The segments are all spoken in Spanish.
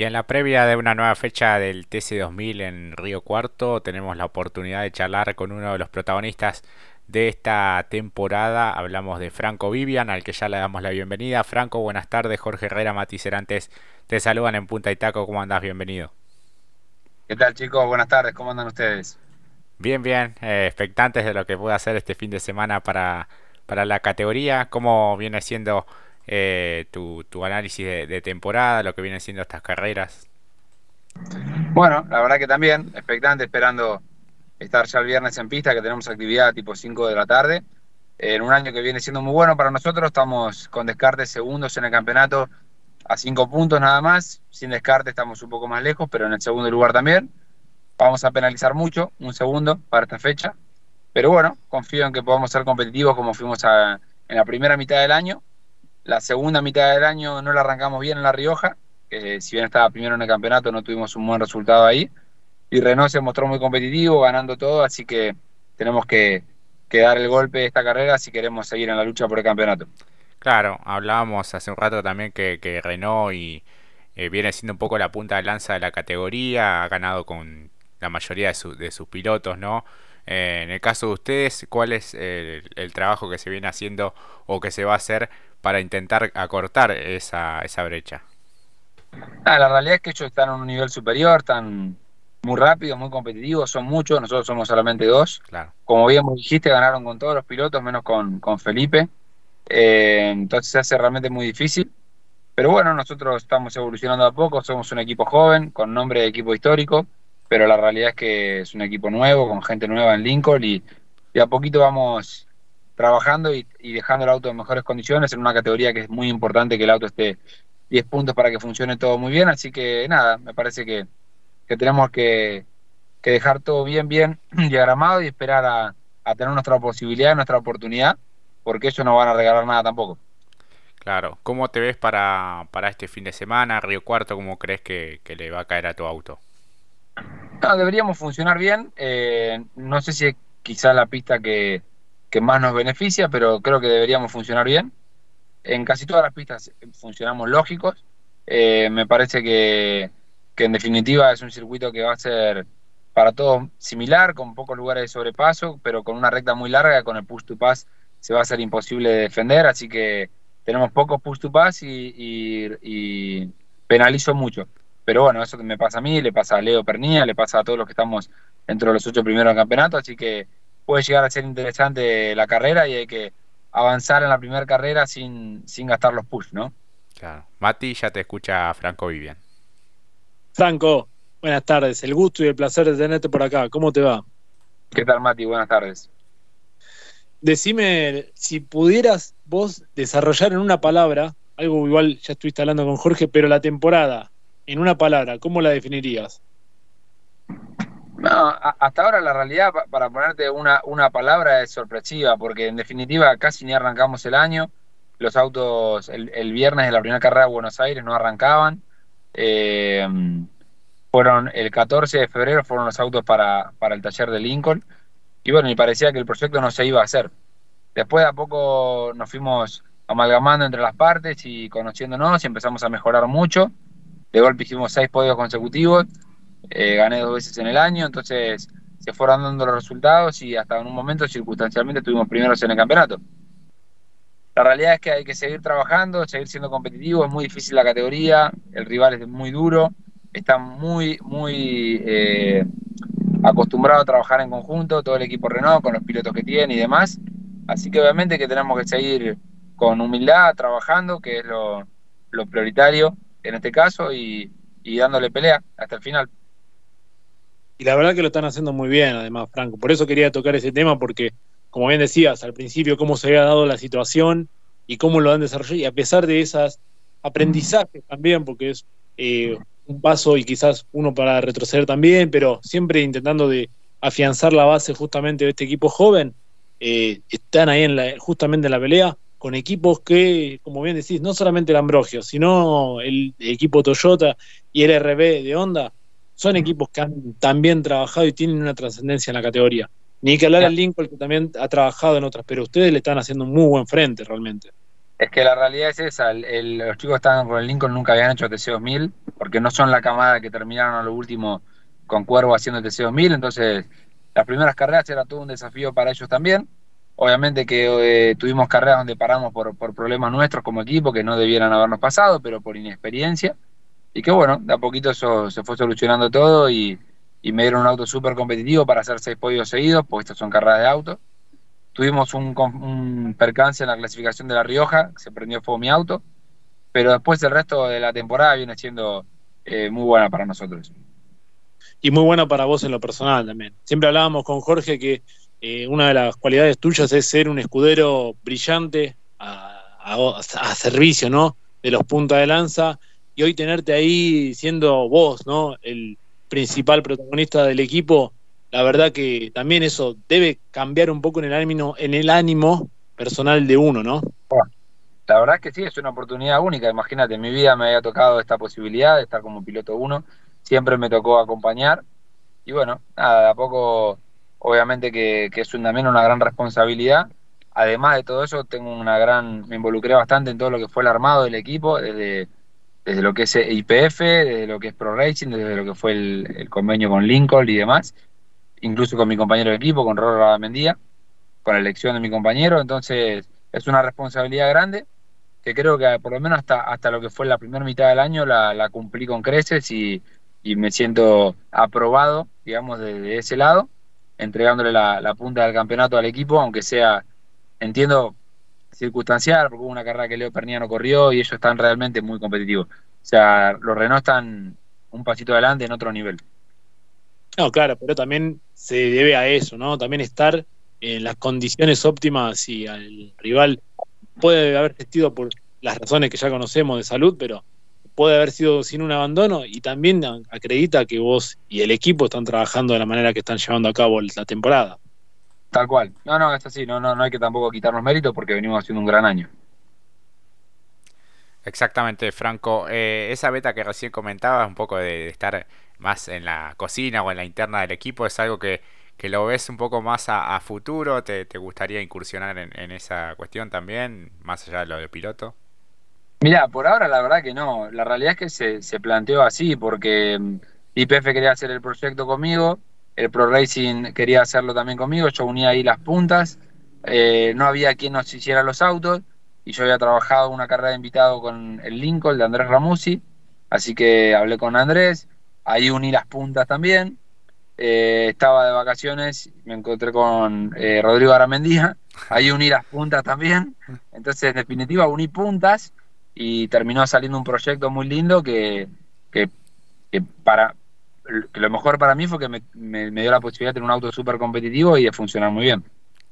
Y en la previa de una nueva fecha del TC2000 en Río Cuarto tenemos la oportunidad de charlar con uno de los protagonistas de esta temporada. Hablamos de Franco Vivian, al que ya le damos la bienvenida. Franco, buenas tardes. Jorge Herrera, Mati Cerantes, te saludan en Punta y Taco. ¿Cómo andás? Bienvenido. ¿Qué tal chicos? Buenas tardes. ¿Cómo andan ustedes? Bien, bien. Eh, expectantes de lo que pueda hacer este fin de semana para, para la categoría. ¿Cómo viene siendo eh, tu, análisis de, temporada, lo que vienen siendo estas carreras. Bueno, la verdad que también, expectante, esperando estar ya el viernes en pista, que tenemos actividad tipo 5 de la tarde. En un año que viene siendo muy bueno para nosotros, estamos con descarte segundos en el campeonato a 5 puntos nada más. Sin descarte estamos un poco más lejos, pero en el segundo lugar también. Vamos a penalizar mucho, un segundo para esta fecha. Pero bueno, confío en que podamos ser competitivos como fuimos en la primera mitad del año la segunda mitad del año no la arrancamos bien en La Rioja, si bien estaba primero en el campeonato no tuvimos un buen resultado ahí. Y Renault se mostró muy competitivo, ganando todo, así que tenemos que, dar el golpe de esta carrera si queremos seguir en la lucha por el campeonato. Claro, hablábamos hace un rato también que, Renault eh, viene siendo un poco la punta de lanza de la categoría, ha ganado con la mayoría de, de sus pilotos, ¿no? Eh, en el caso de ustedes, ¿cuál es el, trabajo que se viene haciendo o que se va a hacer para intentar acortar esa, esa brecha? Ah, la realidad es que ellos están en un nivel superior, están muy rápidos, muy competitivos, son muchos, nosotros somos solamente dos. Claro. Como bien dijiste, ganaron con todos los pilotos, menos con, Felipe. Eh, entonces se hace realmente muy difícil. Pero bueno, nosotros estamos evolucionando a poco, somos un equipo joven, con nombre de equipo histórico, pero la realidad es que es un equipo nuevo, con gente nueva en Lincoln y, y a poquito vamos trabajando y, dejando el auto en mejores condiciones en una categoría que es muy importante que el auto esté 10 puntos para que funcione todo muy bien. Así que nada, me parece que, tenemos que, dejar todo bien, bien diagramado y esperar a, tener nuestra posibilidad, nuestra oportunidad, porque ellos no van a regalar nada tampoco. Claro, ¿cómo te ves para, para este fin de semana? Río Cuarto, ¿cómo crees que, le va a caer a tu auto? No, deberíamos funcionar bien. Eh, no sé si quizá la pista que, que más nos beneficia, pero creo que deberíamos funcionar bien. En casi todas las pistas funcionamos lógicos. Eh, me parece que, en definitiva es un circuito que va a ser para todos similar, con pocos lugares de sobrepaso, pero con una recta muy larga, con el push to pass se va a ser imposible de defender, así que tenemos pocos push to pass y, penalizo mucho. Pero bueno, eso me pasa a mí, le pasa a Leo Pernilla, le pasa a todos los que estamos dentro de los ocho primeros del campeonato, así que puede llegar a ser interesante la carrera y hay que avanzar en la primera carrera sin, sin gastar los push, ¿no? Claro. Mati, ya te escucha Franco Vivian. Franco, buenas tardes. El gusto y el placer de tenerte por acá. ¿Cómo te va? ¿Qué tal, Mati? Buenas tardes. Decime, si pudieras vos desarrollar en una palabra, algo igual ya estuviste hablando con Jorge, pero la temporada, en una palabra, ¿cómo la definirías? No, hasta ahora la realidad, para ponerte una, una palabra, es sorpresiva, porque en definitiva casi ni arrancamos el año. Los autos el, viernes de la primera carrera de Buenos Aires no arrancaban. Eh, fueron el 14 de febrero fueron los autos para, para el taller de Lincoln. Y bueno, y parecía que el proyecto no se iba a hacer. Después de a poco nos fuimos amalgamando entre las partes y conociéndonos y empezamos a mejorar mucho. De golpe hicimos seis podios consecutivos eh, gané dos veces en el año, entonces se fueron dando los resultados y hasta en un momento circunstancialmente estuvimos primeros en el campeonato. La realidad es que hay que seguir trabajando, seguir siendo competitivo, es muy difícil la categoría, el rival es muy duro, está muy, muy eh, acostumbrado a trabajar en conjunto, todo el equipo Renault, con los pilotos que tiene y demás. Así que obviamente que tenemos que seguir con humildad, trabajando, que es lo, prioritario en este caso, y dándole pelea hasta el final. Y la verdad que lo están haciendo muy bien, además, Franco. Por eso quería tocar ese tema, porque, como bien decías al principio, cómo se había dado la situación y cómo lo han desarrollado. Y a pesar de esos aprendizajes también, porque es eh, un paso y quizás uno para retroceder también, pero siempre intentando de afianzar la base justamente de este equipo joven, eh, están ahí en la, justamente en la pelea con equipos que, como bien decís, no solamente el Ambrogio, sino el equipo Toyota y el RB de Honda, son equipos que han también trabajado y tienen una trascendencia en la categoría. Ni que hablar al Lincoln, que también ha trabajado en otras, pero ustedes le están haciendo un muy buen frente realmente. Es que la realidad es esa, los chicos que estaban con el Lincoln nunca habían hecho TC2000, porque no son la camada que terminaron a lo último con Cuervo haciendo TC2000, entonces las primeras carreras era todo un desafío para ellos también. Obviamente que eh, tuvimos carreras donde paramos por, por, problemas nuestros como equipo que no debieran habernos pasado, pero por inexperiencia. Y que bueno, de a poquito eso se fue solucionando todo y, y me dieron un auto súper competitivo para hacer seis podios seguidos, porque estas son carreras de auto. Tuvimos un, percance en la clasificación de La Rioja, se prendió fuego mi auto, pero después el resto de la temporada viene siendo eh, muy buena para nosotros. Y muy buena para vos en lo personal también. Siempre hablábamos con Jorge que eh, una de las cualidades tuyas es ser un escudero brillante a, servicio, ¿no? De los puntas de lanza y hoy tenerte ahí siendo vos, ¿no? El principal protagonista del equipo, la verdad que también eso debe cambiar un poco en el ánimo, en el ánimo personal de uno, ¿no? La verdad que sí, es una oportunidad única. Imagínate, en mi vida me había tocado esta posibilidad de estar como piloto uno, siempre me tocó acompañar y bueno, nada, a poco obviamente que, es también una gran responsabilidad. Además de todo eso, tengo una gran, me involucré bastante en todo lo que fue el armado del equipo, desde, desde lo que es IPF, desde lo que es Pro Racing, desde lo que fue el, convenio con Lincoln y demás, incluso con mi compañero de equipo, con Roro Mendía, con la elección de mi compañero. Entonces, es una responsabilidad grande que creo que por lo menos hasta, hasta lo que fue la primera mitad del año la, la cumplí con creces y, me siento aprobado, digamos, desde ese lado entregándole la, punta del campeonato al equipo, aunque sea, entiendo, circunstancial, porque hubo una carrera que Leo Pernia no corrió y ellos están realmente muy competitivos. O sea, los Renault están un pasito adelante en otro nivel. No, claro, pero también se debe a eso, ¿no? También estar en las condiciones óptimas y al rival puede haber vestido por las razones que ya conocemos de salud, pero puede haber sido sin un abandono y también acredita que vos y el equipo están trabajando de la manera que están llevando a cabo la temporada. Tal cual. No, no, es así. No, no, no hay que tampoco quitarnos méritos porque venimos haciendo un gran año. Exactamente, Franco. Eh, esa beta que recién comentabas, un poco de, estar más en la cocina o en la interna del equipo, es algo que, lo ves un poco más a, futuro. ¿Te, gustaría incursionar en, en, esa cuestión también, más allá de lo de piloto? Mira, por ahora la verdad que no. La realidad es que se, se planteó así porque mm, IPF quería hacer el proyecto conmigo, el Pro Racing quería hacerlo también conmigo, yo unía ahí las puntas, eh, no había quien nos hiciera los autos y yo había trabajado una carrera de invitado con el Lincoln de Andrés Ramusi, así que hablé con Andrés, ahí uní las puntas también. Eh, estaba de vacaciones, me encontré con eh, Rodrigo Aramendía, ahí uní las puntas también. Entonces, en definitiva, uní puntas y terminó saliendo un proyecto muy lindo que, para lo mejor para mí fue que me, dio la posibilidad de tener un auto súper competitivo y de funcionar muy bien.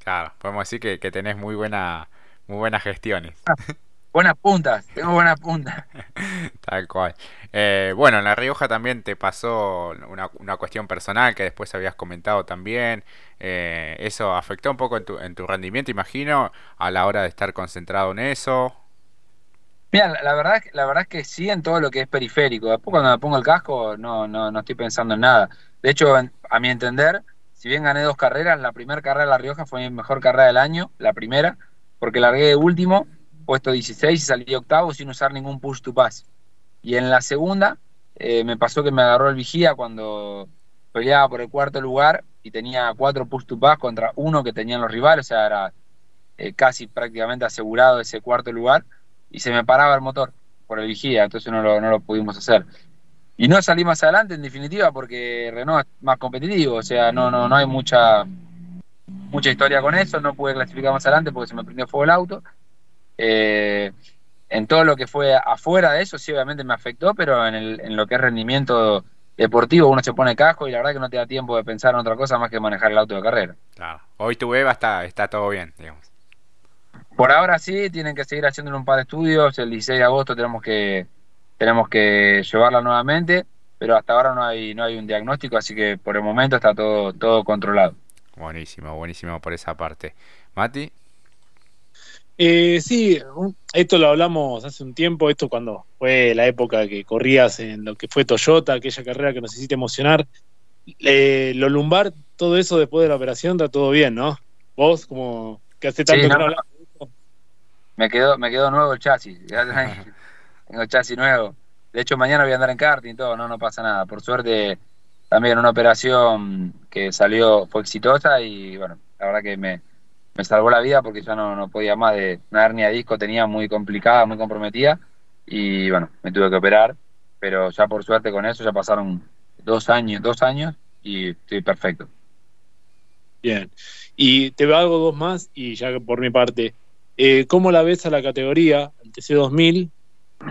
Claro, podemos decir que, que tenés muy buena muy buenas gestiones. Ah, buenas puntas, tengo buenas puntas. Tal cual. Eh, bueno, en La Rioja también te pasó una, una cuestión personal que después habías comentado también. Eh, ¿Eso afectó un poco en tu, en tu rendimiento, imagino, a la hora de estar concentrado en eso? Mira, la verdad, la verdad es que sí en todo lo que es periférico. Después cuando me pongo el casco no, no, no estoy pensando en nada. De hecho, a mi entender, si bien gané dos carreras, la primera carrera de La Rioja fue mi mejor carrera del año, la primera, porque largué de último, puesto 16 y salí octavo sin usar ningún push to pass. Y en la segunda eh, me pasó que me agarró el vigía cuando peleaba por el cuarto lugar y tenía cuatro push to pass contra uno que tenían los rivales, o sea, era eh, casi prácticamente asegurado ese cuarto lugar y se me paraba el motor por el vigía, entonces no lo, no lo pudimos hacer. Y no salí más adelante en definitiva porque Renault es más competitivo, o sea, no, no, no hay mucha, mucha historia con eso, no pude clasificar más adelante porque se me prendió fuego el auto. Eh, en todo lo que fue afuera de eso, sí, obviamente me afectó, pero en, el, en lo que es rendimiento deportivo, uno se pone casco y la verdad que no te da tiempo de pensar en otra cosa más que manejar el auto de carrera. Claro. Hoy tu EVA está, está todo bien, digamos. Por ahora sí, tienen que seguir haciéndole un par de estudios. El 16 de agosto tenemos que tenemos que llevarla nuevamente, pero hasta ahora no hay no hay un diagnóstico, así que por el momento está todo todo controlado. Buenísimo, buenísimo por esa parte. Mati. Eh, sí, esto lo hablamos hace un tiempo, esto cuando fue la época que corrías en lo que fue Toyota, aquella carrera que nos hiciste emocionar. Eh, lo lumbar, todo eso después de la operación está todo bien, ¿no? Vos, como que hace tanto que no me quedó, me quedó nuevo el chasis. Tengo chasis nuevo. De hecho, mañana voy a andar en karting y todo, no, no pasa nada. Por suerte, también una operación que salió, fue exitosa y bueno, la verdad que me, me salvó la vida porque ya no, no podía más de una hernia de disco, tenía muy complicada, muy comprometida y bueno, me tuve que operar, pero ya por suerte con eso ya pasaron dos años, dos años y estoy perfecto. Bien, y te hago dos más y ya por mi parte, eh, ¿cómo la ves a la categoría, el TC2000?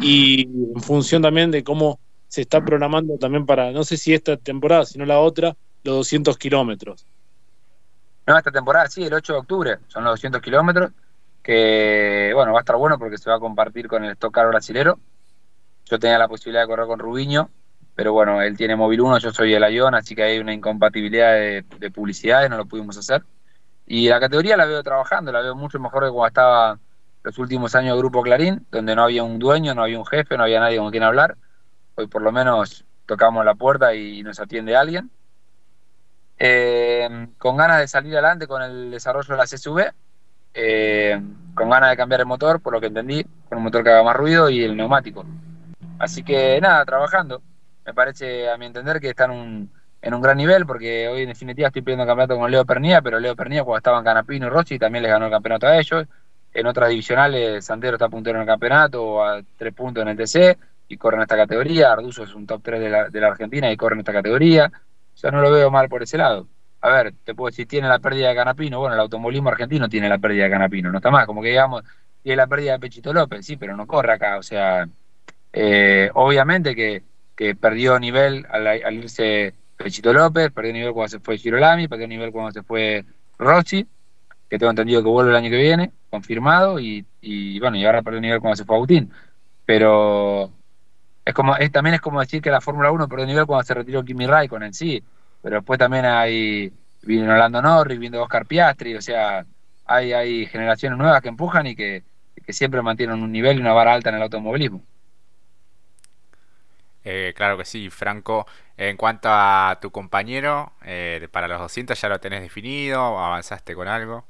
Y en función también de cómo se está programando también para, no sé si esta temporada, sino la otra, los 200 kilómetros. No, esta temporada sí, el 8 de octubre, son los 200 kilómetros, que bueno, va a estar bueno porque se va a compartir con el Stock Car brasilero. Yo tenía la posibilidad de correr con Rubiño, pero bueno, él tiene Móvil 1, yo soy el Ayón, así que hay una incompatibilidad de publicidades, no lo pudimos hacer. Y la categoría la veo trabajando, la veo mucho mejor que cuando estaba los últimos años de Grupo Clarín, donde no había un dueño, no había un jefe, no había nadie con quien hablar. Hoy por lo menos tocamos la puerta y nos atiende alguien eh, con ganas de salir adelante con el desarrollo de la CSV, eh, con ganas de cambiar el motor, por lo que entendí, con un motor que haga más ruido y el neumático. Así que nada, trabajando. Me parece, a mi entender, que están un, en un gran nivel, porque hoy en definitiva estoy pidiendo campeonato con Leo Pernía, pero Leo Pernía cuando estaba en Canapino y Rossi también les ganó el campeonato a ellos. En otras divisionales, Santero está puntero en el campeonato, o a tres puntos en el TC, y corre en esta categoría. Arduzo es un top 3 de la, de la Argentina y corre en esta categoría. Yo no lo veo mal por ese lado. A ver, te puedo decir, tiene la pérdida de Canapino. Bueno, el automovilismo argentino tiene la pérdida de Canapino, no está más. Como que digamos, tiene la pérdida de Pechito López, sí, pero no corre acá. O sea, eh, obviamente que, que, perdió nivel al, irse Pechito López, perdió nivel cuando se fue Girolami, perdió nivel cuando se fue Rossi, que tengo entendido que vuelve el año que viene, confirmado, y, y bueno, y ahora perdió nivel cuando se fue Agustín. Pero es como también es como decir que la Fórmula 1 perdió nivel cuando se retiró Kimi Raikkonen, sí, pero después también hay vino Orlando Norris, vino Oscar Piastri, o sea, hay, hay generaciones nuevas que empujan y que, que siempre mantienen un nivel y una vara alta en el automovilismo. Eh, claro que sí, Franco. En cuanto a tu compañero, eh, para los 200 ya lo tenés definido, avanzaste con algo.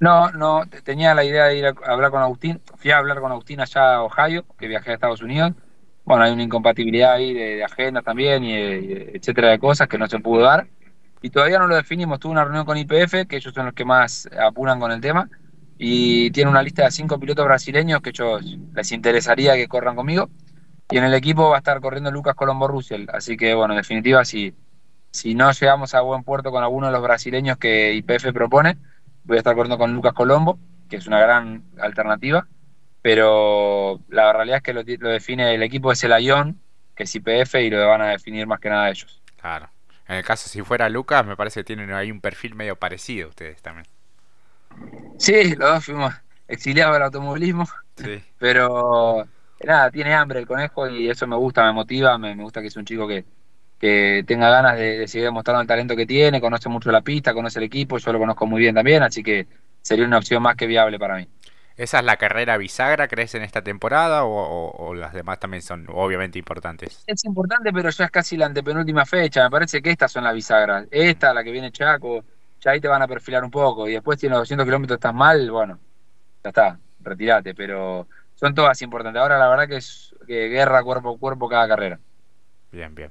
No, no, tenía la idea de ir a hablar con Agustín. Fui a hablar con Agustín allá a Ohio, que viajé a Estados Unidos bueno, hay una incompatibilidad ahí de, agenda también, y, etcétera, de cosas que no se pudo dar. Y todavía no lo definimos. Tuve una reunión con IPF, que ellos son los que más apuran con el tema, y tiene una lista de cinco pilotos brasileños que ellos les interesaría que corran conmigo. Y en el equipo va a estar corriendo Lucas Colombo Russell. Así que, bueno, en definitiva, si, si no llegamos a buen puerto con alguno de los brasileños que IPF propone, voy a estar corriendo con Lucas Colombo, que es una gran alternativa pero la realidad es que lo, define el equipo es el Ayón, que es IPF, y lo van a definir más que nada ellos. Claro. En el caso si fuera Lucas, me parece que tienen ahí un perfil medio parecido ustedes también. Sí, los dos fuimos exiliados del automovilismo, sí. pero nada, tiene hambre el conejo y eso me gusta, me motiva, me, gusta que es un chico que, que tenga ganas de, de, seguir demostrando el talento que tiene, conoce mucho la pista, conoce el equipo, yo lo conozco muy bien también, así que sería una opción más que viable para mí. ¿Esa es la carrera bisagra, crees, en esta temporada o, las demás también son obviamente importantes? Es importante, pero ya es casi la antepenúltima fecha. Me parece que estas son las bisagras. Esta, la que viene Chaco, ya ahí te van a perfilar un poco. Y después, si en los 200 kilómetros estás mal, bueno, ya está, retirate. Pero son todas importantes. Ahora, la verdad que es que guerra cuerpo a cuerpo cada carrera. Bien, bien.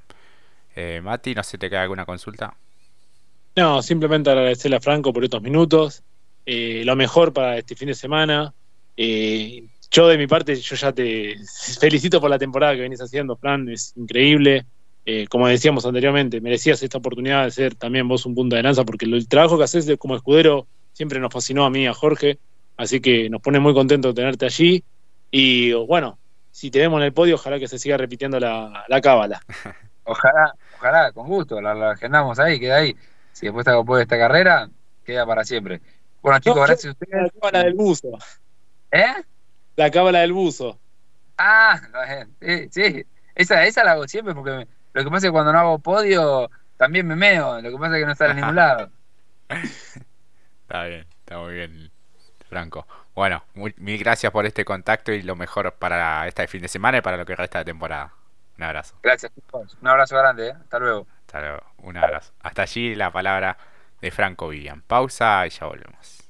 Eh, Mati, no sé, ¿te queda alguna consulta? No, simplemente agradecerle a Franco por estos minutos. Eh, lo mejor para este fin de semana. Eh, yo de mi parte, yo ya te felicito por la temporada que venís haciendo, Fran, es increíble. Eh, como decíamos anteriormente, merecías esta oportunidad de ser también vos un punto de lanza, porque el trabajo que haces como escudero siempre nos fascinó a mí, a Jorge, así que nos pone muy contento de tenerte allí. Y bueno, si te vemos en el podio, ojalá que se siga repitiendo la, cábala. Ojalá, ojalá, con gusto, la, agendamos ahí, queda ahí. Si después de esta carrera, queda para siempre. Bueno, chicos, gracias a ustedes. La cábala del buzo. ¿Eh? La cábala del buzo. Ah, sí, sí. Esa, esa la hago siempre porque lo que pasa es que cuando no hago podio también me meo. Lo que pasa es que no está en ningún lado. está bien, está muy bien, Franco. Bueno, mil gracias por este contacto y lo mejor para este fin de semana y para lo que resta de temporada. Un abrazo. Gracias. Un abrazo grande. ¿eh? Hasta luego. Hasta luego. Un abrazo. Hasta allí la palabra de Franco Vivian. Pausa y ya volvemos.